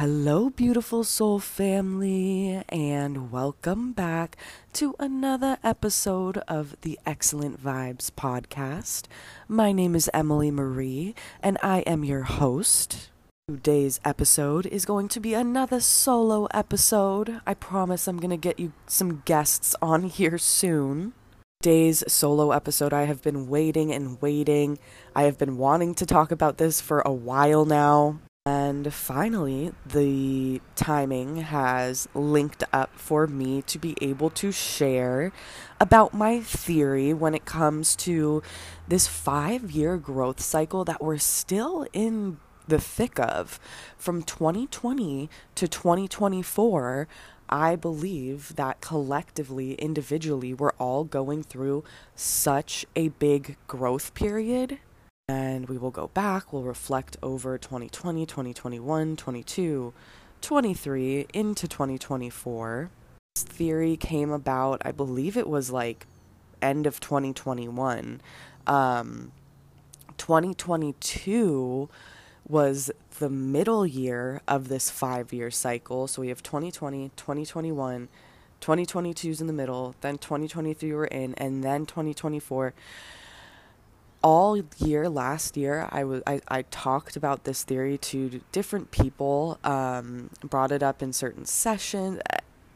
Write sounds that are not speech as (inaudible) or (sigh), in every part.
Hello, beautiful soul family, and welcome back to another episode of the Excellent Vibes podcast. My name is Emily Marie, and I am your host. Today's episode is going to be another solo episode. I promise I'm going to get you some guests on here soon. Today's solo episode, I have been waiting and waiting. I have been wanting to talk about this for a while now. And finally, the timing has linked up for me to be able to share about my theory when it comes to this five year growth cycle that we're still in the thick of. From 2020 to 2024, I believe that collectively, individually, we're all going through such a big growth period and we will go back, we'll reflect over 2020, 2021, 22, 23 into 2024. This theory came about, I believe it was like end of 2021. Um, 2022 was the middle year of this five year cycle. So we have 2020, 2021, 2022 is in the middle, then 2023 we're in, and then 2024 all year last year I was I, talked about this theory to different people um, brought it up in certain sessions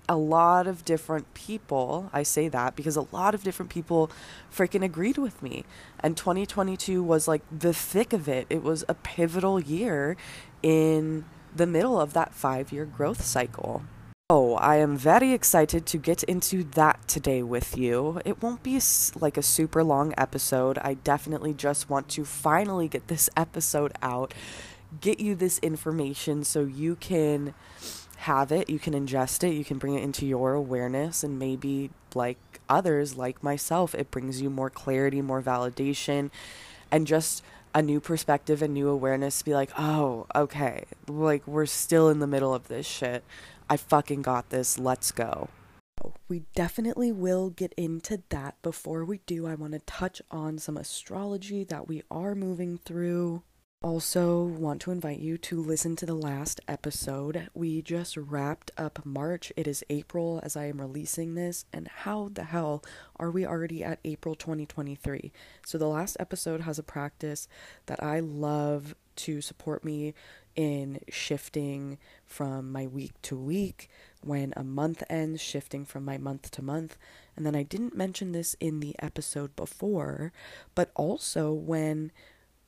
a lot of different people i say that because a lot of different people freaking agreed with me. And 2022 was like the thick of it. It was a pivotal year in the middle of that five year growth cycle Oh, I am very excited to get into that today with you. It won't be like a super long episode. I definitely just want to finally get this (laughs) episode out, get you this information so you can have it, you can ingest it, you can bring it into your awareness, and maybe like others, like myself, it brings you more clarity, more validation, and just a new perspective and new awareness to be like, oh, okay, like we're still in the middle of this shit I fucking got this. Let's go. We definitely will get into that. Before we do, I want to touch on some astrology that we are moving through. Also, want to invite you to listen to the last episode. We just wrapped up March. It is April as I am releasing this, and how the hell are we already at April 2023? So, the last episode has a practice that I love to support me in shifting from my week to week, when a month ends, shifting from my month to month. And then I didn't mention this in the episode before, but also when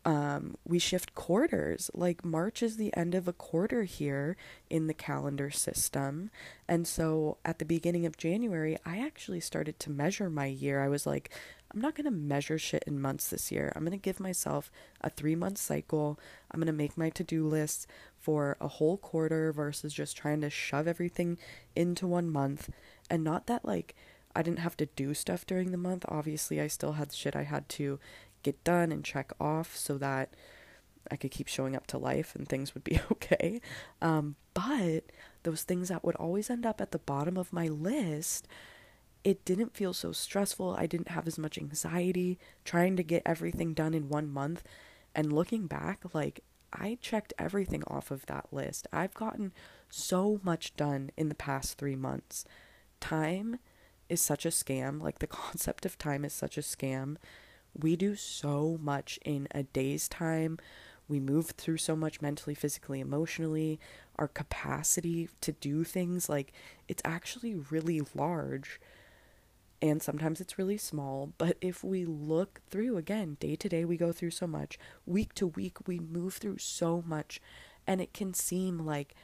um, we shift quarters. Like March is the end of a quarter here in the calendar system. And so at the beginning of January, I actually started to measure my year. I was like, I'm not going to measure shit in months this year. I'm going to give myself a three month cycle. I'm going to make my to do lists for a whole quarter versus just trying to shove everything into one month. And not that, like, I didn't have to do stuff during the month. Obviously, I still had shit I had to get done and check off so that I could keep showing up to life and things would be (laughs) okay. Um, but those things that would always end up at the bottom of my list it didn't feel so stressful. I didn't have as much anxiety trying to get everything done in one month. And looking back, like, I checked everything off of that list. I've gotten so much done in the past three months. Time is such a scam. Like, the (laughs) concept of time is such a scam. We do so much in a day's time. We move through so much mentally, physically, emotionally. Our capacity to do things, like, it's actually really large and sometimes it's really small. But if we look through again, day to day, we go through so much, week to week, we move through so much, and it can seem like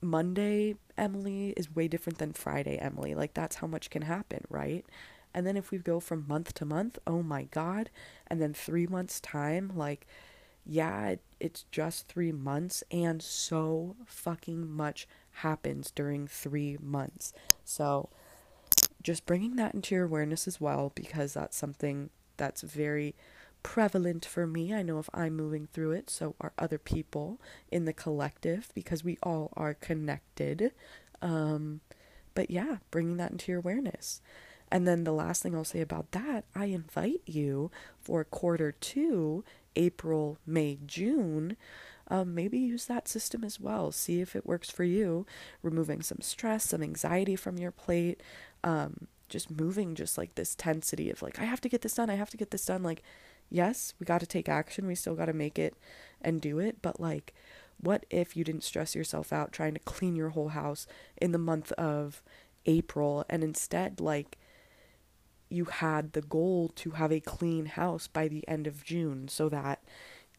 Monday Emily is way different than Friday Emily. Like, that's how much can happen, right? And then if we go from month to month, oh my God. And then three months' time, like, yeah, it's just three months, and so fucking much happens during three months. So, just bringing that into your awareness as well because that's something that's very prevalent for me. I know if I'm moving through it, so are other people in the collective because we all are connected. Um, but yeah, bringing that into your awareness. And then the last thing I'll say about that, I invite you for quarter two, April, May, June. um, maybe use that system as well. See if it works for you, removing some stress, some anxiety from your plate, um, just moving just like this tensity of like, I have to get this done, I have to get this done. Like, yes, we got to take action, we still got to make it and do it, but like, what if you didn't stress yourself out trying to clean your whole house in the month of April and instead, like, you had the goal to have a clean house by the end of June so that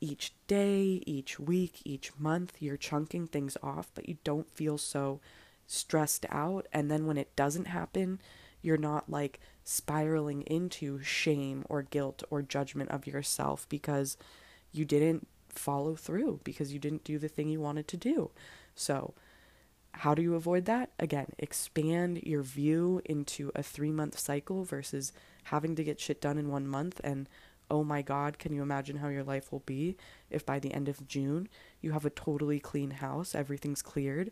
each day, each week, each month, you're chunking things off, but you don't feel so stressed out. And then when it doesn't happen, you're not like spiraling into shame or guilt or judgment of yourself because you didn't follow through, because you didn't do the thing you wanted to do. So, how do you avoid that? Again, expand your view into a three month cycle versus having to get shit done in one month. And oh my God, can you imagine how your life will be if by the end of June you have a totally clean house, everything's cleared?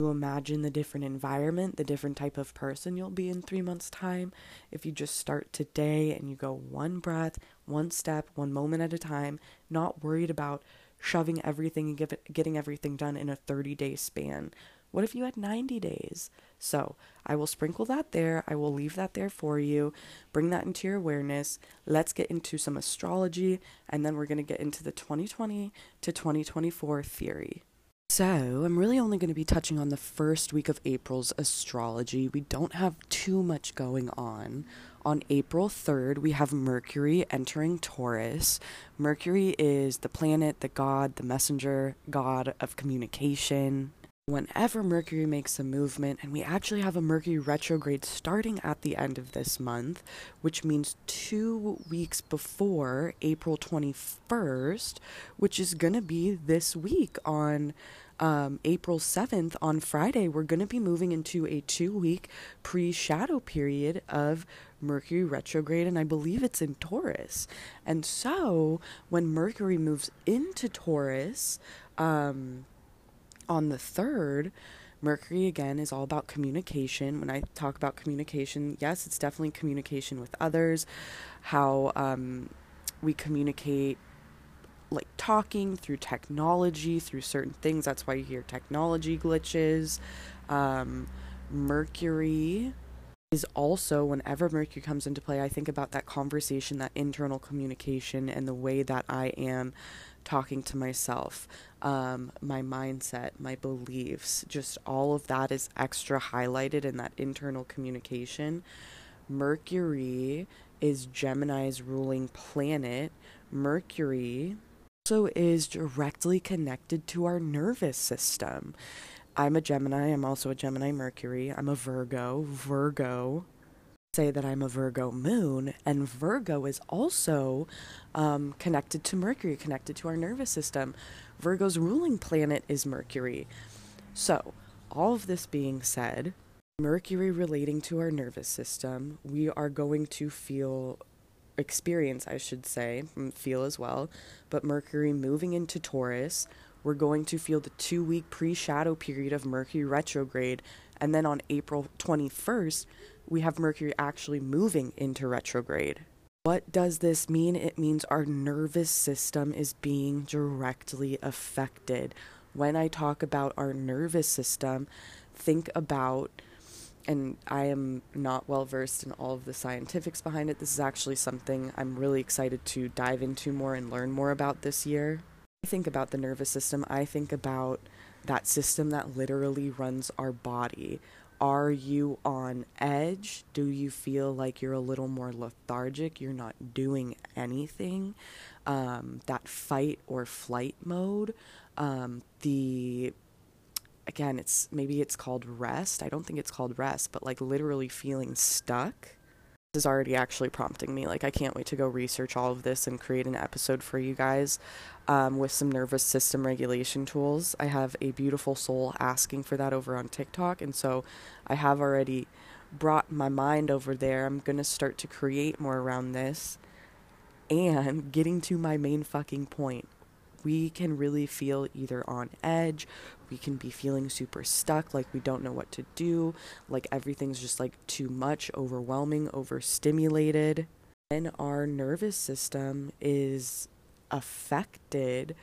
You imagine the different environment, the different type of person you'll be in three months' time if you just start today and you go one breath, one step, one moment at a time, not worried about shoving everything and give it, getting everything done in a 30 day span what if you had 90 days? So I will sprinkle that there. I will leave that there for you. Bring that into your awareness. Let's get into some astrology, and then we're going to get into the 2020 to 2024 theory. So, I'm really only going to be touching on the first week of April's astrology. We don't have too much going on. On April 3rd, we have Mercury entering Taurus. Mercury is the planet, the god, the messenger, god of communication, whenever Mercury makes a movement, and we actually have a Mercury retrograde starting at the end of this month, which means two weeks before April 21st, which is going to be this week on um, April 7th, on Friday, we're going to be moving into a two week pre shadow period of Mercury retrograde, and I believe it's in Taurus. And so when Mercury moves into Taurus, um, on the third, Mercury again is all about communication. When I talk about communication, yes, it's definitely communication with others, how um, we communicate like talking through technology, through certain things. That's why you hear technology glitches. Um, Mercury is also, whenever Mercury comes into play, I think about that conversation, that internal communication, and the way that I am talking to myself, um, my mindset, my beliefs, just all of that is extra highlighted in that internal communication. Mercury is Gemini's ruling planet. Mercury also is directly connected to our nervous system. I'm a Gemini. I'm also a Gemini Mercury. I'm a Virgo. Virgo say that I'm a Virgo moon, and Virgo is also um, connected to Mercury, connected to our nervous system. Virgo's ruling planet is Mercury. So, all of this being said, Mercury relating to our nervous system, we are going to feel, experience, I should say, feel as well, but Mercury moving into Taurus, we're going to feel the two week pre shadow period of Mercury retrograde. And then on April 21st, we have Mercury actually moving into retrograde. What does this mean? It means our nervous system is being directly affected. When I talk about our nervous system, think about, and I am not well versed in all of the scientifics behind it. This is actually something I'm really excited to dive into more and learn more about this year. I think about the nervous system, I think about that system that literally runs our body. Are you on edge? Do you feel like you're a little more lethargic? You're not doing anything? Um, that fight or flight mode. Um, the again, it's maybe it's called rest. I don't think it's called rest, but like literally feeling stuck is already actually prompting me. Like, I can't wait to go research all of this and create an episode for you guys um, with some nervous system regulation tools. I have a beautiful soul asking for that over on TikTok, and so I have already brought my mind over there. I'm going to start to create more around this and getting to my main fucking point we can really feel either on edge, we can be feeling super stuck, like we don't know what to do, like everything's just like too much, overwhelming, overstimulated. And our nervous system is affected,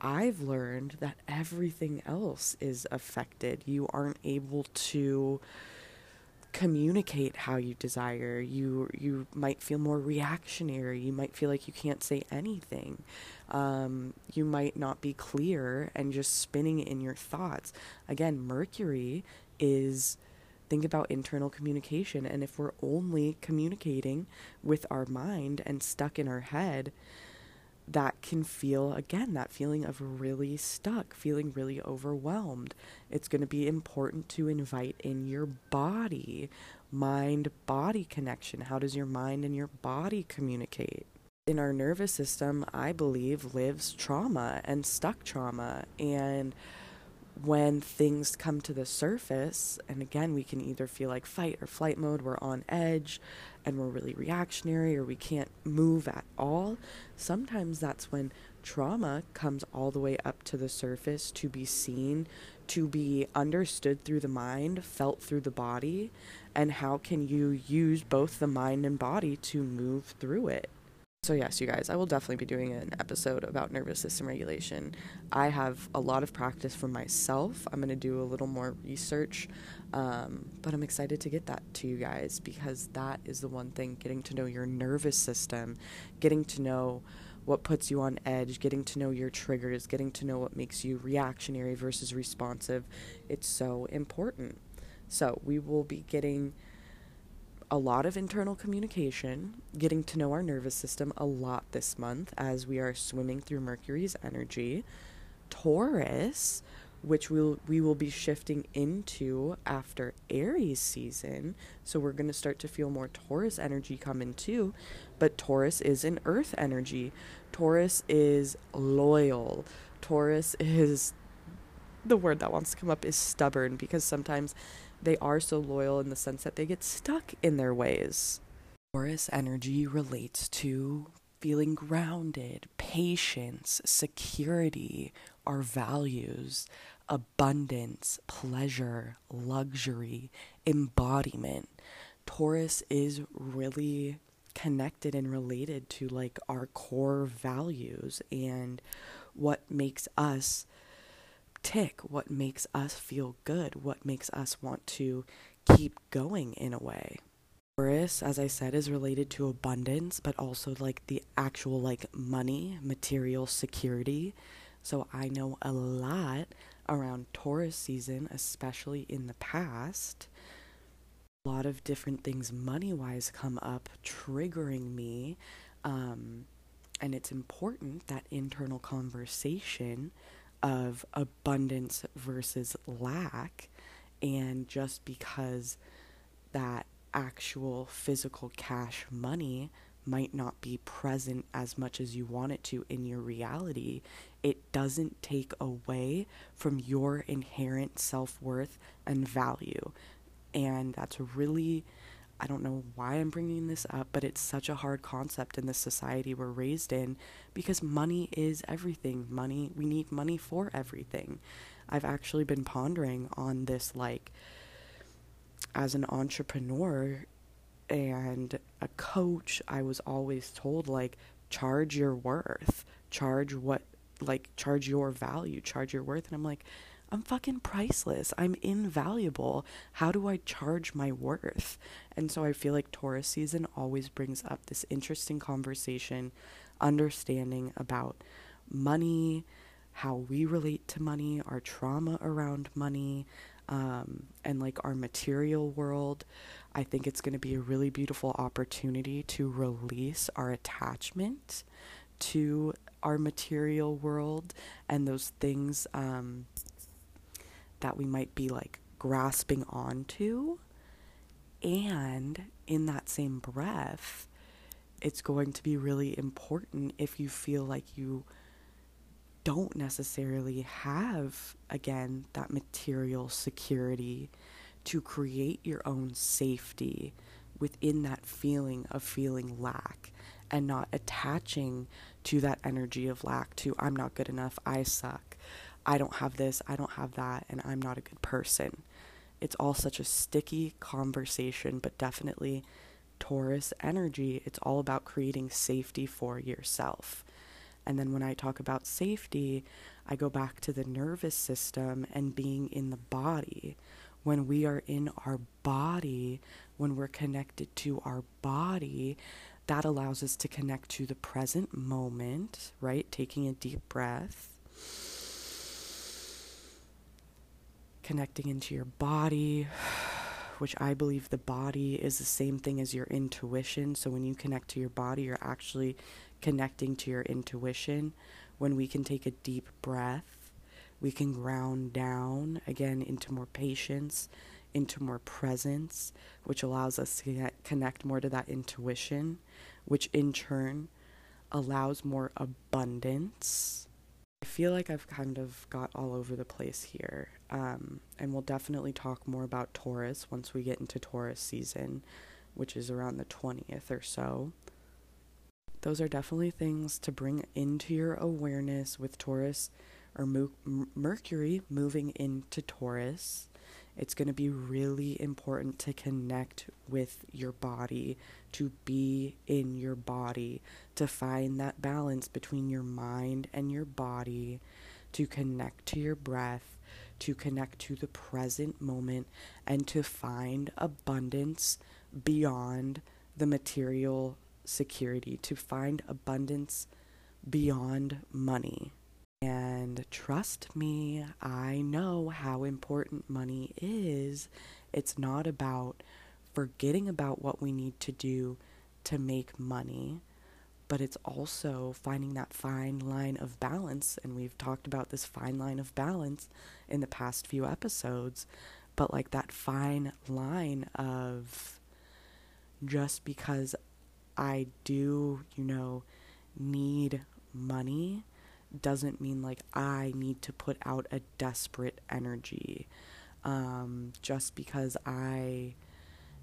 I've learned that everything else is affected. You aren't able to communicate how you desire. You you might feel more reactionary. You might feel like you can't say anything. Um, you might not be clear and just spinning in your thoughts. Again, Mercury is think about internal communication, and if we're only communicating with our mind and stuck in our head, that can feel again that feeling of really stuck, feeling really overwhelmed. It's going to be important to invite in your body, mind body connection. How does your mind and your body communicate? In our nervous system, I believe lives trauma and stuck trauma and when things come to the surface, and again, we can either feel like fight or flight mode, we're on edge, and we're really reactionary or we can't move at all, sometimes that's when trauma comes all the way up to the surface to be seen, to be understood through the mind, felt through the body, and how can you use both the mind and body to move through it. So, yes, you guys, I will definitely be doing an episode about nervous system regulation. I have a lot of practice for myself. I'm going to do a little more research, um, but I'm excited to get that to you guys because that is the one thing getting to know your nervous system, getting to know what puts you on edge, getting to know your triggers, getting to know what makes you reactionary versus responsive. It's so important. So, we will be getting a lot of internal communication, getting to know our nervous system a lot this month as we are swimming through Mercury's energy. Taurus, which we'll, we will be shifting into after Aries season. So we're going to start to feel more Taurus energy come in too. But Taurus is an earth energy. Taurus is loyal. Taurus is the word that wants to come up is stubborn because sometimes they are so loyal in the sense that they get stuck in their ways. Taurus energy relates to feeling grounded, patience, security, our values, abundance, pleasure, luxury, embodiment. Taurus is really connected and related to like our core values and what makes us tick, what makes us feel good, what makes us want to keep going in a way. Taurus, as I said, is related to abundance, but also like the actual like money, material security. So I know a lot around Taurus season, especially in the past. A lot of different things money wise come up, triggering me. Um, and it's important that internal conversation of abundance versus lack. And just because that actual physical cash money might not be present as much as you want it to in your reality, it doesn't take away from your inherent self worth and value. And that's really I don't know why I'm bringing this up, but it's such a hard concept in the society we're raised in because money is everything. Money, we need money for everything. I've actually been pondering on this like as an entrepreneur and a coach, I was always told like charge your worth, charge what like charge your value, charge your worth and I'm like I'm fucking priceless. I'm invaluable. How do I charge my worth? And so I feel like Taurus season always brings up this interesting conversation, understanding about money, how we relate to money, our trauma around money, um, and like our material world. I think it's going to be a really beautiful opportunity to release our attachment to our material world and those things. Um, that we might be like grasping onto. And in that same breath, it's going to be really important if you feel like you don't necessarily have, again, that material security to create your own safety within that feeling of feeling lack and not attaching to that energy of lack to I'm not good enough, I suck, I don't have this, I don't have that, and I'm not a good person. It's all such a sticky conversation, but definitely Taurus energy. It's all about creating safety for yourself. And then when I talk about safety, I go back to the nervous system and being in the body. When we are in our body, when we're connected to our body, that allows us to connect to the present moment, right? Taking a deep breath. Connecting into your body, which I believe the body is the same thing as your intuition. So when you connect to your body, you're actually connecting to your intuition. When we can take a deep breath, we can ground down again into more patience, into more presence, which allows us to connect more to that intuition, which in turn allows more abundance. I feel like I've kind of got all over the place here. Um, and we'll definitely talk more about Taurus once we get into Taurus season, which is around the 20th or so. Those are definitely things to bring into your awareness with Taurus or Mercury moving into Taurus it's going to be really important to connect with your body, to be in your body, to find that balance between your mind and your body, to connect to your breath, to connect to the present moment, and to find abundance beyond the material security, to find abundance beyond money. And trust me, I know how important money is. It's not about forgetting about what we need to do to make money, but it's also finding that fine line of balance. And we've talked about this fine line of balance in the past few episodes. But like that fine line of just because I do, you know, need money doesn't mean like I need to put out a desperate energy. Um, just because I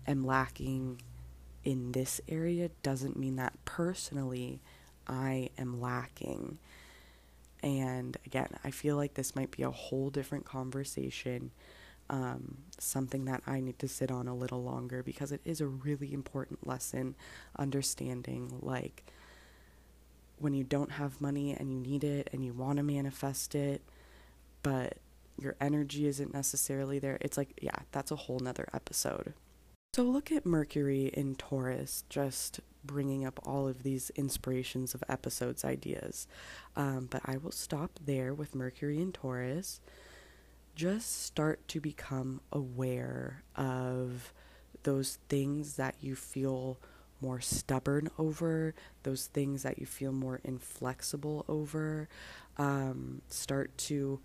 am lacking in this area doesn't mean that personally I am lacking. And again, I feel like this might be a whole different conversation, um, something that I need to sit on a little longer because it is a really important lesson understanding like when you don't have money and you need it and you want to manifest it, but your energy isn't necessarily there. It's like, yeah, that's a whole nother episode. So look at Mercury in Taurus, just bringing up all of these inspirations of episodes ideas. Um, but I will stop there with Mercury in Taurus. Just start to become aware of those things that you feel more stubborn over, those things that you feel more inflexible over. Um, start to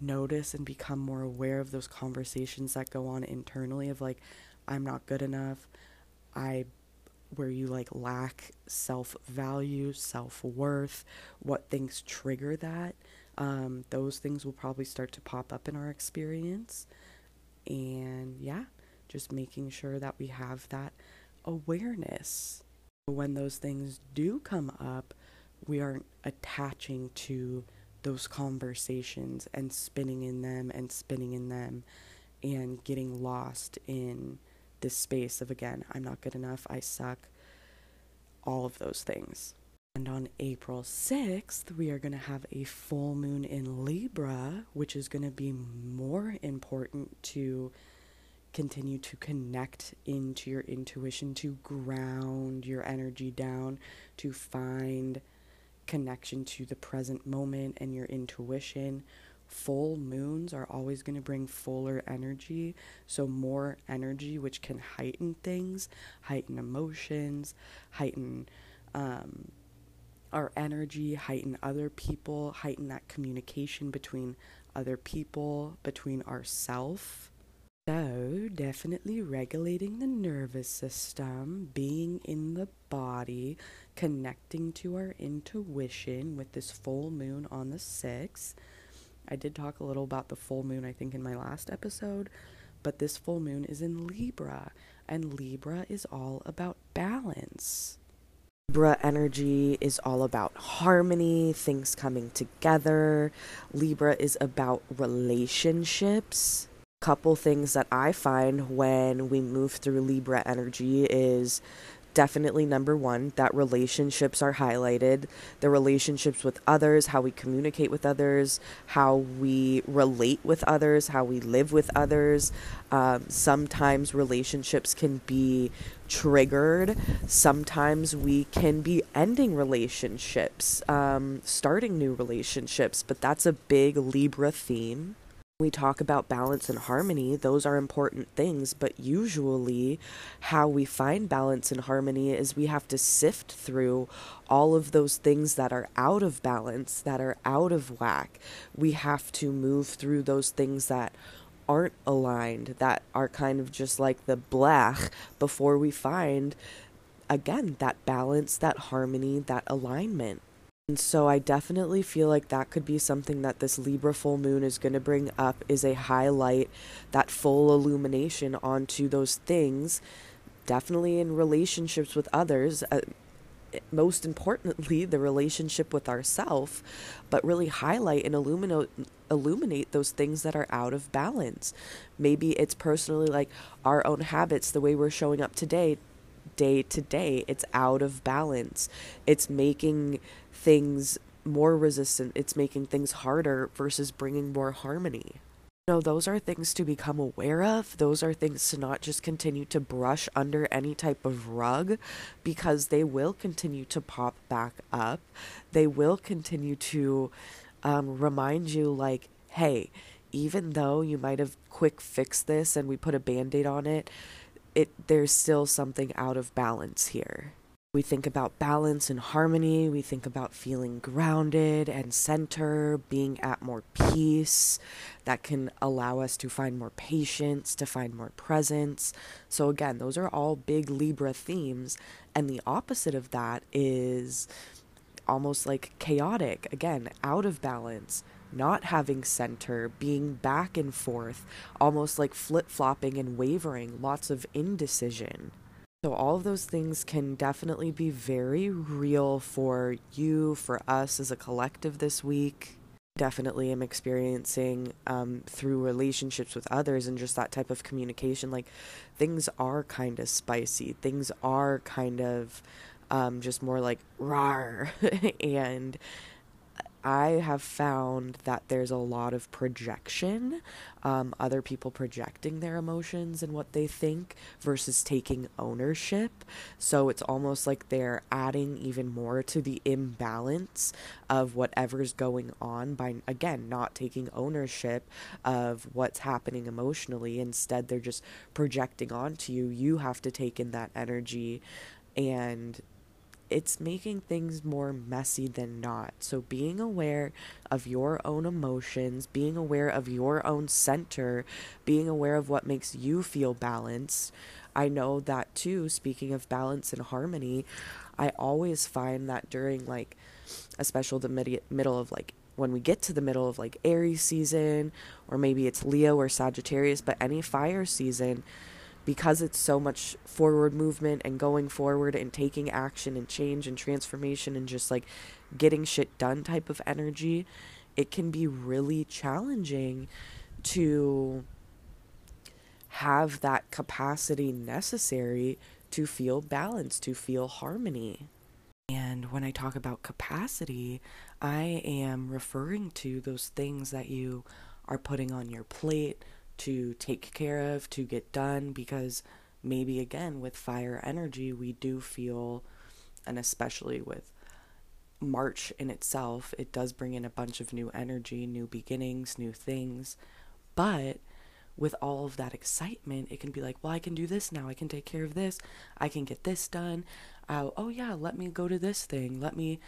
notice and become more aware of those conversations that go on internally of like, I'm not good enough. I, where you like lack self value, self worth, what things trigger that. Um, those things will probably start to pop up in our experience. And yeah, just making sure that we have that awareness. When those things do come up, we aren't attaching to those conversations and spinning in them and spinning in them and getting lost in this space of again, I'm not good enough, I suck, all of those things. And on April 6th, we are going to have a full moon in Libra, which is going to be more important to continue to connect into your intuition, to ground your energy down, to find connection to the present moment and your intuition. Full moons are always going to bring fuller energy, so more energy, which can heighten things, heighten emotions, heighten um, our energy, heighten other people, heighten that communication between other people, between ourself so, definitely regulating the nervous system, being in the body, connecting to our intuition with this full moon on the 6th. I did talk a little about the full moon, I think, in my last episode, but this full moon is in Libra, and Libra is all about balance. Libra energy is all about harmony, things coming together. Libra is about relationships couple things that I find when we move through Libra energy is definitely number one that relationships are highlighted. The relationships with others how we communicate with others how we relate with others how we live with others. Um, sometimes relationships can be triggered. Sometimes we can be ending relationships um, starting new relationships but that's a big libra theme we talk about balance and harmony, those are important things, but usually how we find balance and harmony is we have to sift through all of those things that are out of balance, that are out of whack. We have to move through those things that aren't aligned, that are kind of just like the blech before we find, again, that balance, that harmony, that alignment. And so I definitely feel like that could be something that this Libra full moon is going to bring up is a highlight that full illumination onto those things definitely in relationships with others uh, most importantly the relationship with ourself but really highlight and illuminate illuminate those things that are out of balance. Maybe it's personally like our own habits the way we're showing up today day to day. It's out of balance. It's making things more resistant. It's making things harder versus bringing more harmony. Know, those are things to become aware of. Those are things to not just continue to brush under any type of rug because they will continue to pop back up. They will continue to um, remind you, like, hey, even though you might have quick fixed this and we put a band aid on it, it there's still something out of balance here. We think about balance and harmony, we think about feeling grounded and center, being at more peace. That can allow us to find more patience, to find more presence. So, again, those are all big Libra themes. And the opposite of that is almost like chaotic, again, out of balance, not having center, being back and forth, almost like flip flopping and wavering, lots of indecision. So, all of those things can definitely be very real for you, for us as a collective this week. Definitely am experiencing um, through relationships with others and just that type of communication. Like, things are kind of spicy, things are kind of um, just more like rar. (laughs) and I have found that there's a lot of projection, um, other people projecting their emotions and what they think versus taking ownership. So it's almost like they're adding even more to the imbalance of whatever's going on by, again, not taking ownership of what's happening emotionally. Instead, they're just projecting onto you. You have to take in that energy and it's making things more messy than not. So, being aware of your own emotions, being aware of your own center, being aware of what makes you feel balanced. I know that too, speaking of balance and harmony, I always find that during like, especially the mid- middle of like, when we get to the middle of like Aries season, or maybe it's Leo or Sagittarius, but any fire season, because it's so much forward movement and going forward and taking action and change and transformation and just like getting shit done type of energy, it can be really challenging to have that capacity necessary to feel balance, to feel harmony. And when I talk about capacity, I am referring to those things that you are putting on your plate, to take care of, to get done, because maybe again with fire energy, we do feel, and especially with March in itself, it does bring in a bunch of new energy, new beginnings, new things. But with all of that excitement, it can be like, well, I can do this now. I can take care of this. I can get this done. Uh, oh, yeah, let me go to this thing. Let me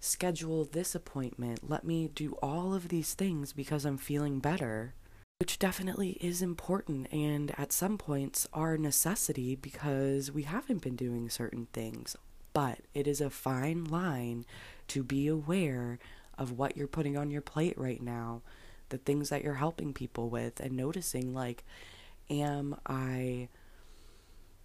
schedule this appointment. Let me do all of these things because I'm feeling better which definitely is important and at some points are necessity because we haven't been doing certain things. But it is a fine line to be aware of what you're putting on your plate right now, the things that you're helping people with, and noticing like, am I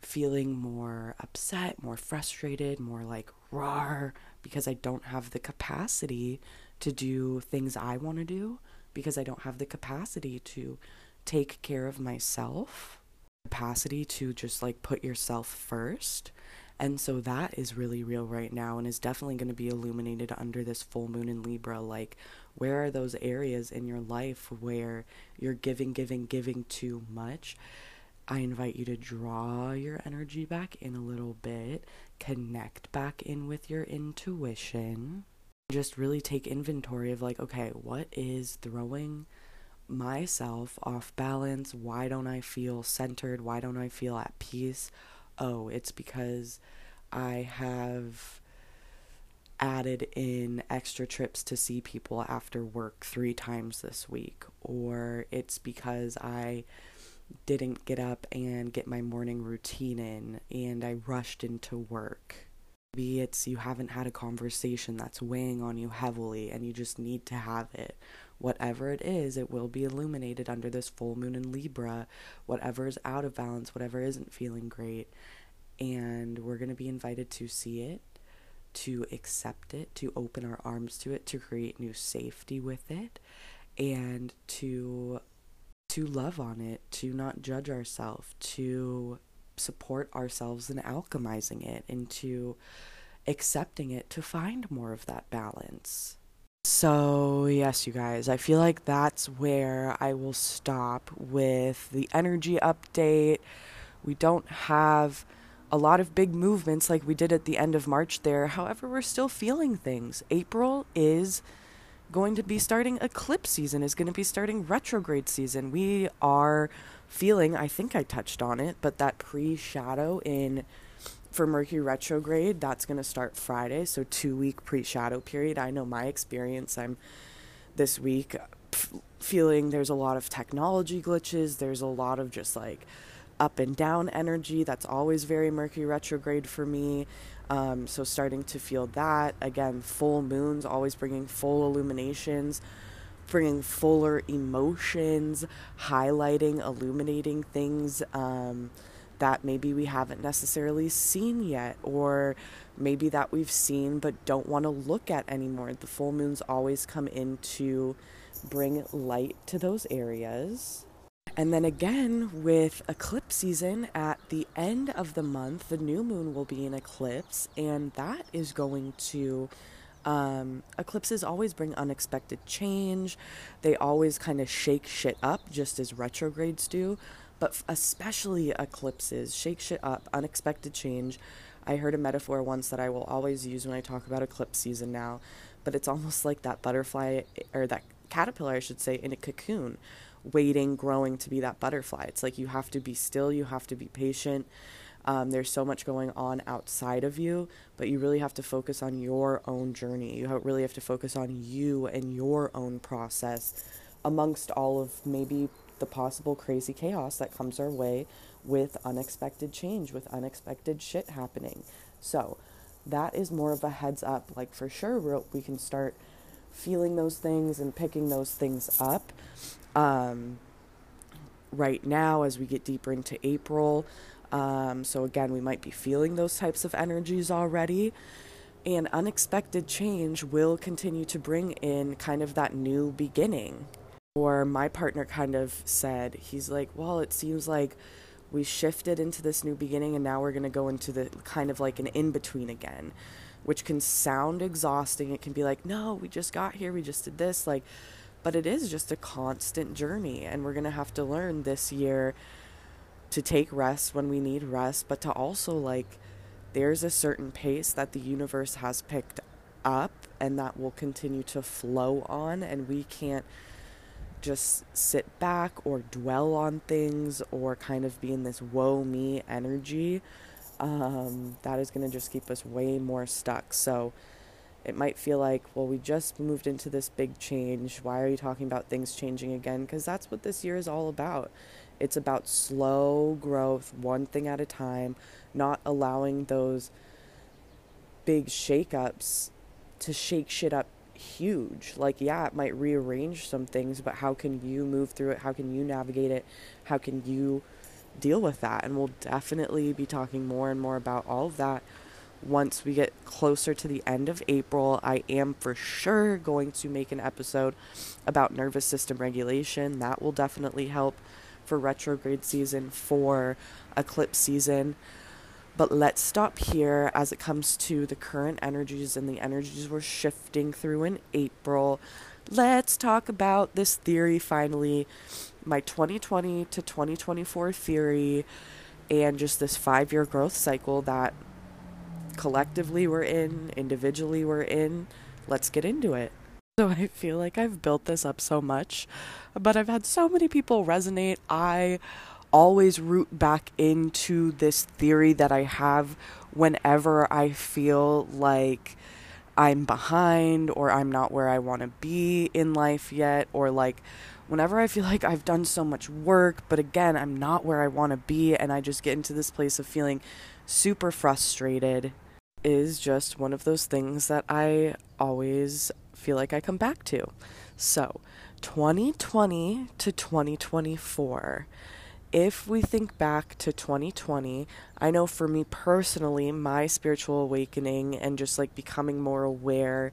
feeling more upset, more frustrated, more like raw because I don't have the capacity to do things I want to do? Because I don't have the capacity to take care of myself, capacity to just like put yourself first. And so that is really real right now and is definitely going to be illuminated under this full moon in Libra. Like, where are those areas in your life where you're giving, giving, giving too much? I invite you to draw your energy back in a little bit, connect back in with your intuition, just really take inventory of like, okay, what is throwing myself off balance? Why don't I feel centered? Why don't I feel at peace? Oh, it's because I have added in extra trips to see people after work three times this week, or it's because I didn't get up and get my morning routine in and I rushed into work. Maybe it's you haven't had a conversation that's weighing on you heavily and you just need to have it. Whatever it is, it will be illuminated under this full moon in Libra. Whatever is out of balance, whatever isn't feeling great. And we're going to be invited to see it, to accept it, to open our arms to it, to create new safety with it, and to to love on it, to not judge ourselves, to support ourselves in alchemizing it, into accepting it to find more of that balance. So, yes, you guys, I feel like that's where I will stop with the energy update. We don't have a lot of big movements like we did at the end of March there. However, we're still feeling things. April is going to be starting eclipse season, is going to be starting retrograde season. We are feeling, I think I touched on it, but that pre shadow in for Mercury retrograde, that's going to start Friday, so 2 week pre shadow period. I know my experience. I'm this week feeling there's a lot of technology glitches, there's a lot of just like up and down energy. That's always very Mercury retrograde for me. Um, so starting to feel that again, full moons always bringing full illuminations, bringing fuller emotions, highlighting, illuminating things um, that maybe we haven't necessarily seen yet, or maybe that we've seen but don't want to look at anymore. The full moons always come in to bring light to those areas. And then again, with eclipse season at the end of the month, the new moon will be in eclipse, and that is going to. Um, eclipses always bring unexpected change. They always kind of shake shit up, just as retrogrades do. But especially eclipses shake shit up, unexpected change. I heard a metaphor once that I will always use when I talk about eclipse season now, but it's almost like that butterfly, or that caterpillar, I should say, in a cocoon waiting, growing to be that butterfly. It's like you have to be still, you have to be patient. Um, there's so much going on outside of you, but you really have to focus on your own journey. You really have to focus on you and your own process amongst all of maybe the possible crazy chaos that comes our way with unexpected change, with unexpected shit happening. So, that is more of a heads up. Like, for sure, we can start feeling those things and picking those things up um, right now as we get deeper into April. Um, so, again, we might be feeling those types of energies already. And unexpected change will continue to bring in kind of that new beginning. Or my partner kind of said, he's like, well, it seems like we shifted into this new beginning and now we're going to go into the kind of like an in between again, which can sound exhausting. It can be like, no, we just got here, we just did this. Like, but it is just a constant journey, and we're going to have to learn this year to take rest when we need rest, but to also like there's a certain pace that the universe has picked up and that will continue to flow on, and we can't just sit back or dwell on things or kind of be in this woe me energy. Um, that is going to just keep us way more stuck. So, it might feel like, well, we just moved into this big change. Why are you talking about things changing again? Because that's what this year is all about. It's about slow growth, one thing at a time, not allowing those big shakeups to shake shit up huge. Like, yeah, it might rearrange some things, but how can you move through it? How can you navigate it? How can you deal with that? And we'll definitely be talking more and more about all of that once we get closer to the end of April, I am for sure going to make an episode about nervous system regulation. That will definitely help for retrograde season, for eclipse season. But let's stop here as it comes to the current energies and the energies we're shifting through in April. Let's talk about this theory finally my 2020 to 2024 theory and just this five year growth cycle that collectively we're in, individually we're in. Let's get into it. (laughs) So I feel like I've built this up so much, but I've had so many people resonate. I always root back into this theory that I have whenever I feel like I'm behind or I'm not where I want to be in life yet, or like whenever I feel like I've done so much work, but again, I'm not where I want to be, and I just get into this place of feeling super frustrated, is just one of those things that I always feel like I come back to. So, 2020 to 2024. If we think back to 2020, I know for me personally, my spiritual awakening and just like becoming more aware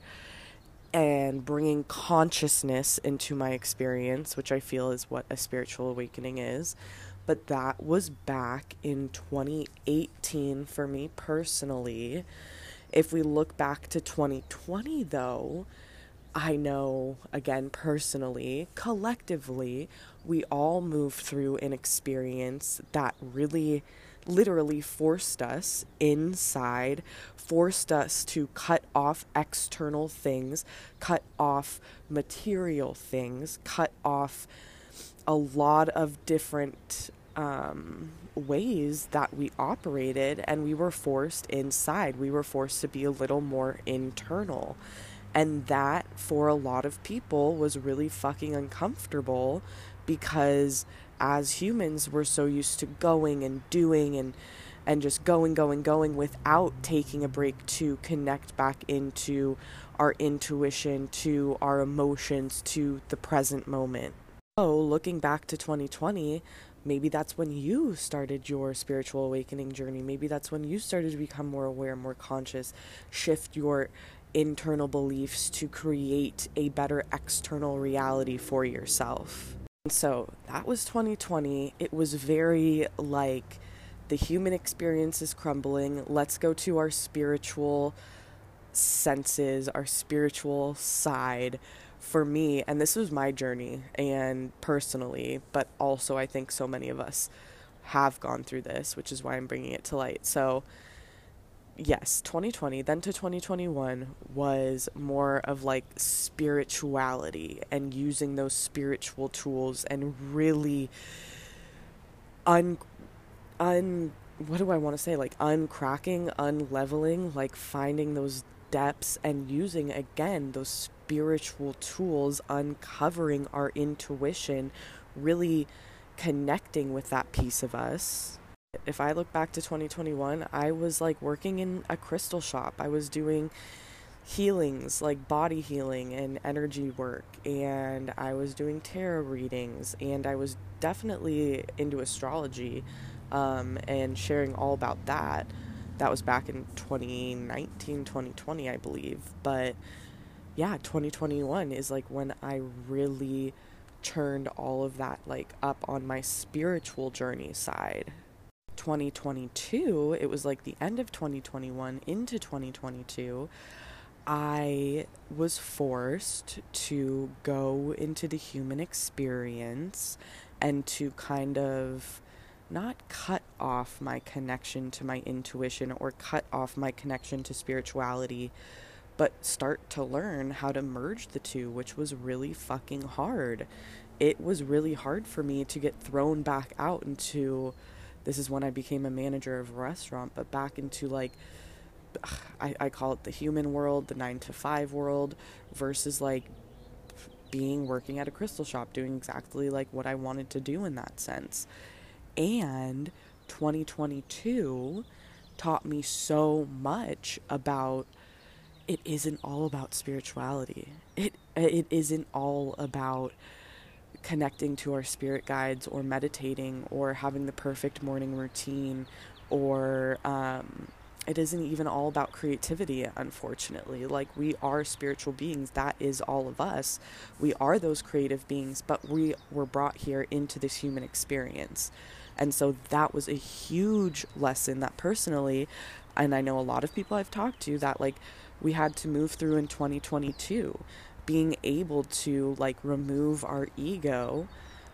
and bringing consciousness into my experience, which I feel is what a spiritual awakening is. But that was back in 2018 for me personally. If we look back to 2020, though, I know, again, personally, collectively, we all moved through an experience that really literally forced us inside, forced us to cut off external things, cut off material things, cut off a lot of different um, ways that we operated, and we were forced inside. We were forced to be a little more internal. And that, for a lot of people, was really fucking uncomfortable because as humans, we're so used to going and doing and and just going, going, going without taking a break to connect back into our intuition, to our emotions, to the present moment. So, looking back to 2020, maybe that's when you started your spiritual awakening journey. Maybe that's when you started to become more aware, more conscious, shift your internal beliefs to create a better external reality for yourself. And So that was 2020. It was very like the human experience is crumbling. Let's go to our spiritual senses, our spiritual side. For me, and this was my journey, and personally, but also I think so many of us have gone through this, which is why I'm bringing it to light. So, yes, 2020, then to 2021 was more of like spirituality and using those spiritual tools and really un un what do I want to say? Like uncracking, unleveling, like finding those depths and using again those spiritual tools, uncovering our intuition, really connecting with that piece of us if I look back to 2021, I was like working in a crystal shop. I was doing healings, like body healing and energy work, and I was doing tarot readings, and I was definitely into astrology um, and sharing all about that. That was back in 2019, 2020, I believe. But yeah, 2021 is like when I really turned all of that like up on my spiritual journey side 2022, it was like the end of 2021 into 2022, I was forced to go into the human experience and to kind of not cut off my connection to my intuition or cut off my connection to spirituality, but start to learn how to merge the two, which was really fucking hard. It was really hard for me to get thrown back out into this is when I became a manager of a restaurant, but back into like, I, I call it the human world, the nine to five world, versus like being working at a crystal shop, doing exactly like what I wanted to do in that sense. And 2022 taught me so much about it isn't all about spirituality. It it isn't all about connecting to our spirit guides or meditating or having the perfect morning routine or um, it isn't even all about creativity unfortunately. Like we are spiritual beings. That is all of us. We are those creative beings but we were brought here into this human experience. And so that was a huge lesson that personally, and I know a lot of people I've talked to that like we had to move through in 2022 being able to like remove our ego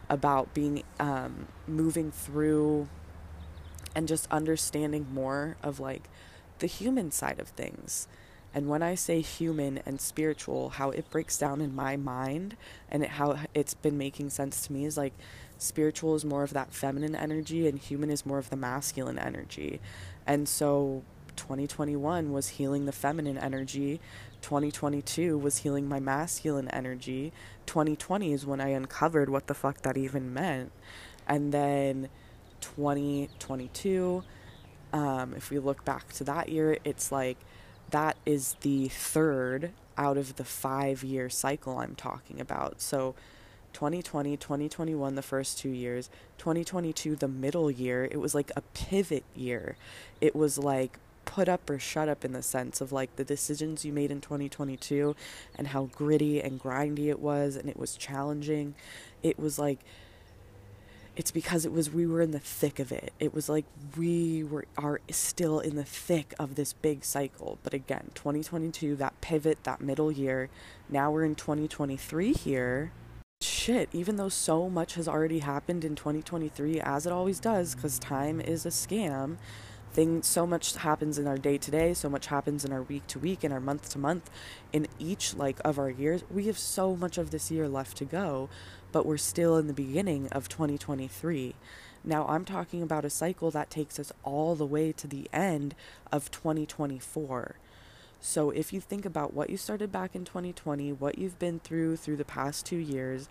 about being um, moving through and just understanding more of like the human side of things. And when I say human and spiritual, how it breaks down in my mind and it, how it's been making sense to me is like spiritual is more of that feminine energy and human is more of the masculine energy. And so 2021 was healing the feminine energy. 2022 was healing my masculine energy. 2020 is when I uncovered what the fuck that even meant. And then 2022, um, if we look back to that year, it's like that is the third out of the five year cycle I'm talking about. So 2020, 2021, the first two years, 2022, the middle year, it was like a pivot year. It was like put up or shut up in the sense of like the decisions you made in 2022 and how gritty and grindy it was and it was challenging. It was like it's because it was we were in the thick of it. It was like we were are still in the thick of this big cycle. But again, 2022, that pivot, that middle year. Now we're in 2023 here. Shit, even though so much has already happened in 2023 as it always does cuz time is a scam, thing so much happens in our day to day so much happens in our week to week and our month to month in each like of our years. We have so much of this year left to go but we're still in the beginning of 2023 now i'm talking about a cycle that takes us all the way to the end of 2024 so if you think about what you started back in 2020 what you've been through through the past 2 years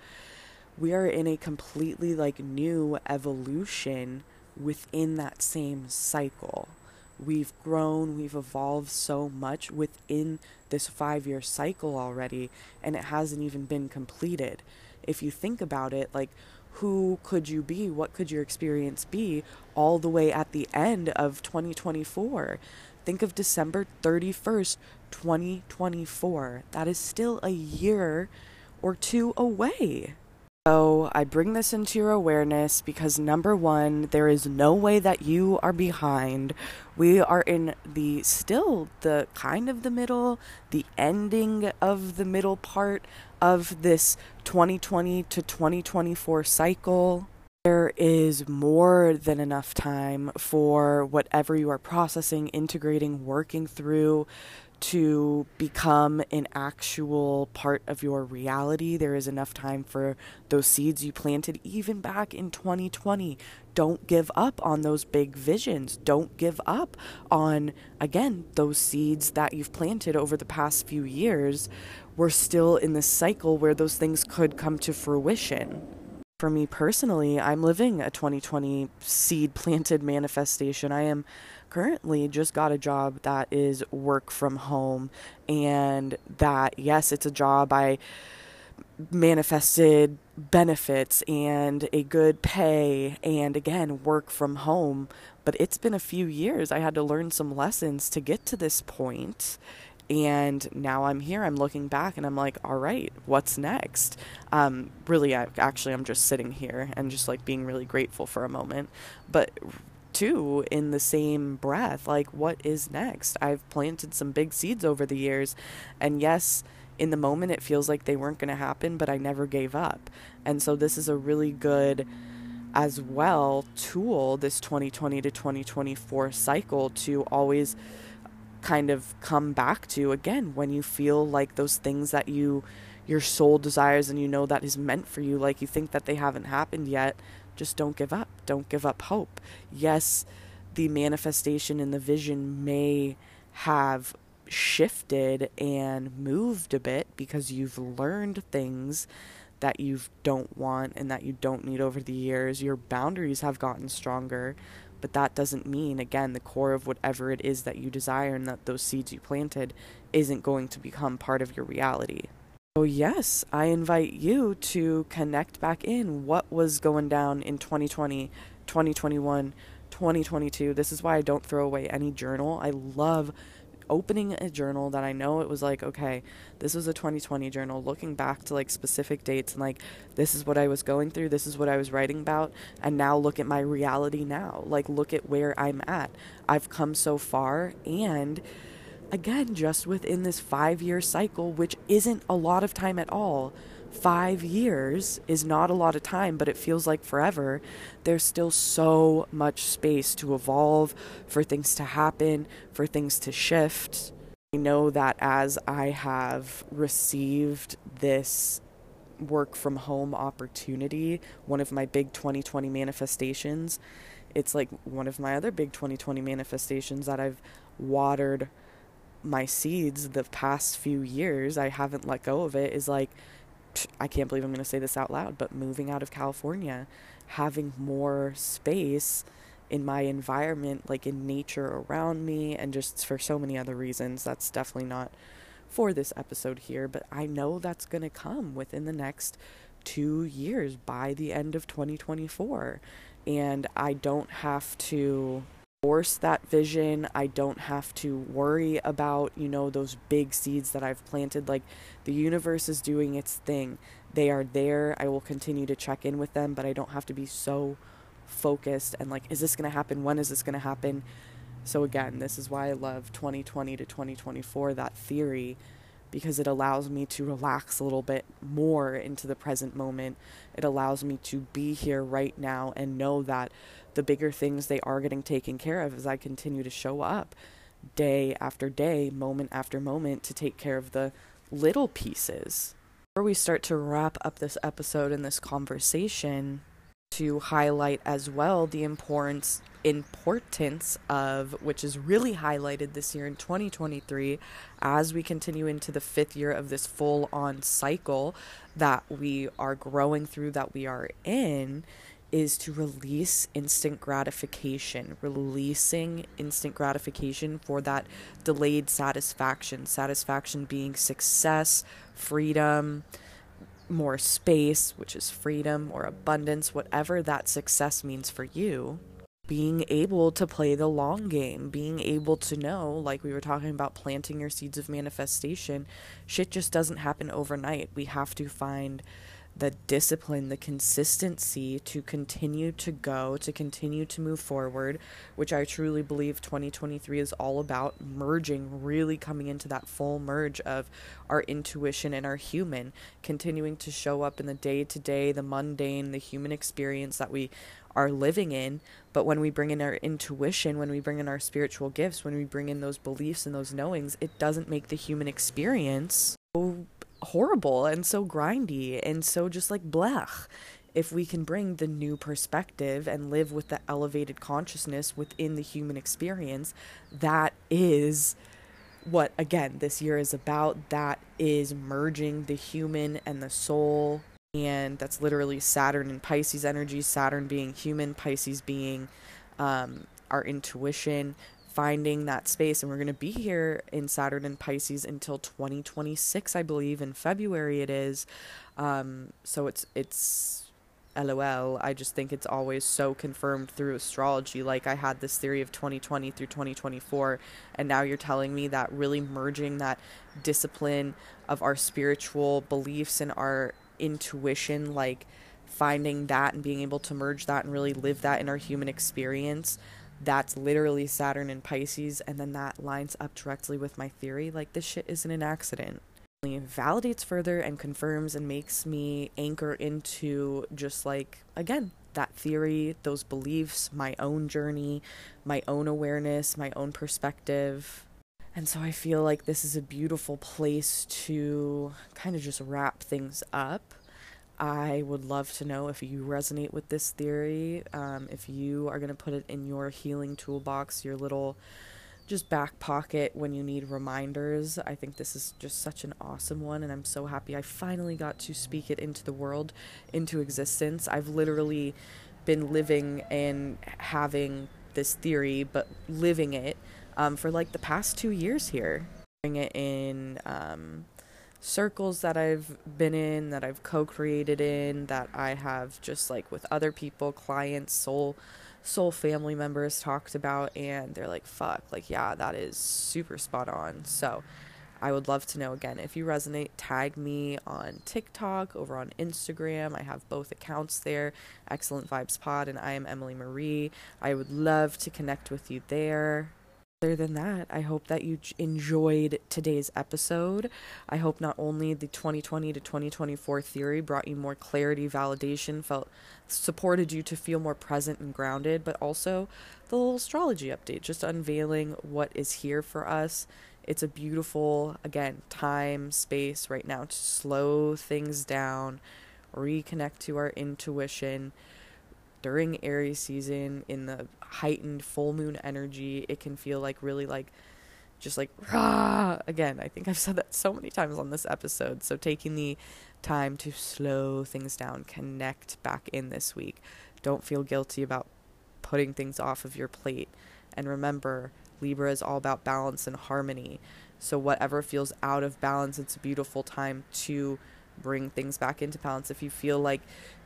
we are in a completely like new evolution within that same cycle. We've grown, we've evolved so much within this five year cycle already, and it hasn't even been completed. If you think about it, like, who could you be? What could your experience be all the way at the end of 2024? Think of December 31st, 2024. That is still a year or two away. So I bring this into your awareness because number one, there is no way that you are behind. We are in the still the kind of the middle, the ending of the middle part of this 2020 to 2024 cycle. There is more than enough time for whatever you are processing, integrating, working through to become an actual part of your reality. There is enough time for those seeds you planted even back in 2020. Don't give up on those big visions. Don't give up on, again, those seeds that you've planted over the past few years. We're still in this cycle where those things could come to fruition. For me personally, I'm living a 2020 seed planted manifestation. I am currently just got a job that is work from home and that yes it's a job i manifested benefits and a good pay and again work from home but it's been a few years. I had to learn some lessons to get to this point and now i'm here i'm looking back and i'm like all right what's next? Um, really I, actually i'm just sitting here and just like being really grateful for a moment but too in the same breath like what is next? I've planted some big seeds over the years and yes in the moment it feels like they weren't going to happen but i never gave up. And so this is a really good as well tool this 2020 to 2024 cycle to always kind of come back to again when you feel like those things that you your soul desires and you know that is meant for you like you think that they haven't happened yet just don't give up. Don't give up hope. Yes, the manifestation and the vision may have shifted and moved a bit because you've learned things that you don't want and that you don't need over the years. Your boundaries have gotten stronger, but that doesn't mean, again, the core of whatever it is that you desire and that those seeds you planted isn't going to become part of your reality. So, yes, I invite you to connect back in what was going down in 2020, 2021, 2022. This is why I don't throw away any journal. I love opening a journal that I know it was like, okay, this was a 2020 journal, looking back to like specific dates and like, this is what I was going through, this is what I was writing about, and now look at my reality now. Like, look at where I'm at. I've come so far, and again, just within this five year cycle, which isn't a lot of time at all five years is not a lot of time, but it feels like forever. There's still so much space to evolve, for things to happen, for things to shift. I know that as I have received this work from home opportunity, one of my big 2020 manifestations, it's like one of my other big 2020 manifestations that I've watered my seeds the past few years. I haven't let go of it is like I can't believe I'm going to say this out loud, but moving out of California, having more space in my environment, like in nature around me, and just for so many other reasons. That's definitely not for this episode here, but I know that's going to come within the next two years by the end of 2024. And I don't have to force that vision. I don't have to worry about, you know, those big seeds that I've planted. Like the universe is doing its thing. They are there. I will continue to check in with them, but I don't have to be so focused and like, is this going to happen? When is this going to happen? So, again, this is why I love 2020 to 2024, that theory, because it allows me to relax a little bit more into the present moment. It allows me to be here right now and know that the bigger things they are getting taken care of as I continue to show up day after day, moment after moment to take care of the little pieces. Before we start to wrap up this episode and this conversation, to highlight as well the importance importance of which is really highlighted this year in 2023 as we continue into the fifth year of this full on cycle that we are growing through that we are in is to release instant gratification, releasing instant gratification for that delayed satisfaction. Satisfaction being success, freedom, more space, which is freedom or abundance, whatever that success means for you. Being able to play the long game, being able to know, like we were talking about planting your seeds of manifestation, shit just doesn't happen overnight. We have to find the discipline, the consistency to continue to go, to continue to move forward, which I truly believe 2023 is all about merging, really coming into that full merge of our intuition and our human, continuing to show up in the day to day, the mundane, the human experience that we are living in. But when we bring in our intuition, when we bring in our spiritual gifts, when we bring in those beliefs and those knowings, it doesn't make the human experience horrible and so grindy and so just like blech. If we can bring the new perspective and live with the elevated consciousness within the human experience, that is what, again, this year is about. That is merging the human and the soul. And that's literally Saturn and Pisces energy, Saturn being human, Pisces being um, our intuition, finding that space and we're going to be here in Saturn and Pisces until 2026 I believe in February it is. Um, so it's it's lol I just think it's always so confirmed through astrology. Like I had this theory of 2020 through 2024 and now you're telling me that really merging that discipline of our spiritual beliefs and our intuition like finding that and being able to merge that and really live that in our human experience that's literally Saturn and Pisces, and then that lines up directly with my theory. Like, this shit isn't an accident. It validates further and confirms and makes me anchor into just like, again, that theory, those beliefs, my own journey, my own awareness, my own perspective. And so I feel like this is a beautiful place to kind of just wrap things up. I would love to know if you resonate with this theory, um, if you are going to put it in your healing toolbox, your little just back pocket when you need reminders. I think this is just such an awesome one, and I'm so happy I finally got to speak it into the world, into existence. I've literally been living and having this theory, but living it um, for like the past two years here. It in um, circles that I've been in, that I've co created in, that I have just like with other people, clients, soul soul family members talked about, and they're like, fuck, like, yeah, that is super spot on. So, I would love to know again if you resonate. Tag me on TikTok, over on Instagram. I have both accounts there Excellent Vibes Pod, and I am Emily Marie. I would love to connect with you there. Other than that, I hope that you enjoyed today's episode. I hope not only the 2020 to 2024 theory brought you more clarity, validation, felt supported you to feel more present and grounded, but also the little astrology update, just unveiling what is here for us it's a beautiful, again, time, space right now to slow things down, reconnect to our intuition. During Aries season, in the heightened full moon energy, it can feel like really like just like rah! Again i think i've said that so many times on this episode so taking the time to slow things down connect back in this week. Don't feel guilty about putting things off of your plate. And remember Libra is all about balance and harmony. So, whatever feels out of balance, it's a beautiful time to bring things back into balance. If you feel like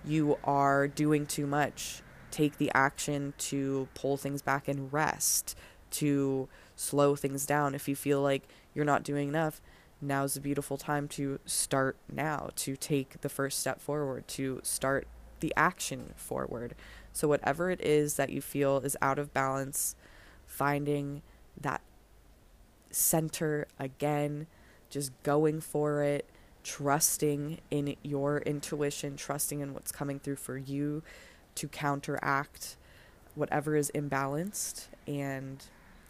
you are doing too much, take the action to pull things back and rest, to slow things down. If you feel like you're not doing enough, now's a beautiful time to start now, to take the first step forward, to start the action forward. So, whatever it is that you feel is out of balance, finding that center again, just going for it, trusting in your intuition, trusting in what's coming through for you to counteract whatever is imbalanced. And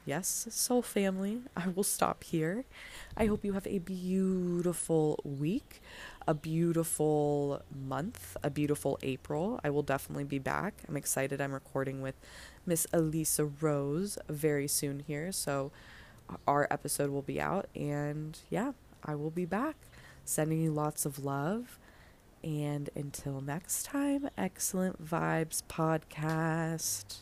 yes, soul family, (laughs) I will stop here. I hope you have a beautiful week, a beautiful month, a beautiful April. I will definitely be back. I'm excited. I'm recording with Miss Elisa Rose very soon here. So our episode will be out. And yeah, I will be back Sending you lots of love. And until next time, excellent vibes podcast.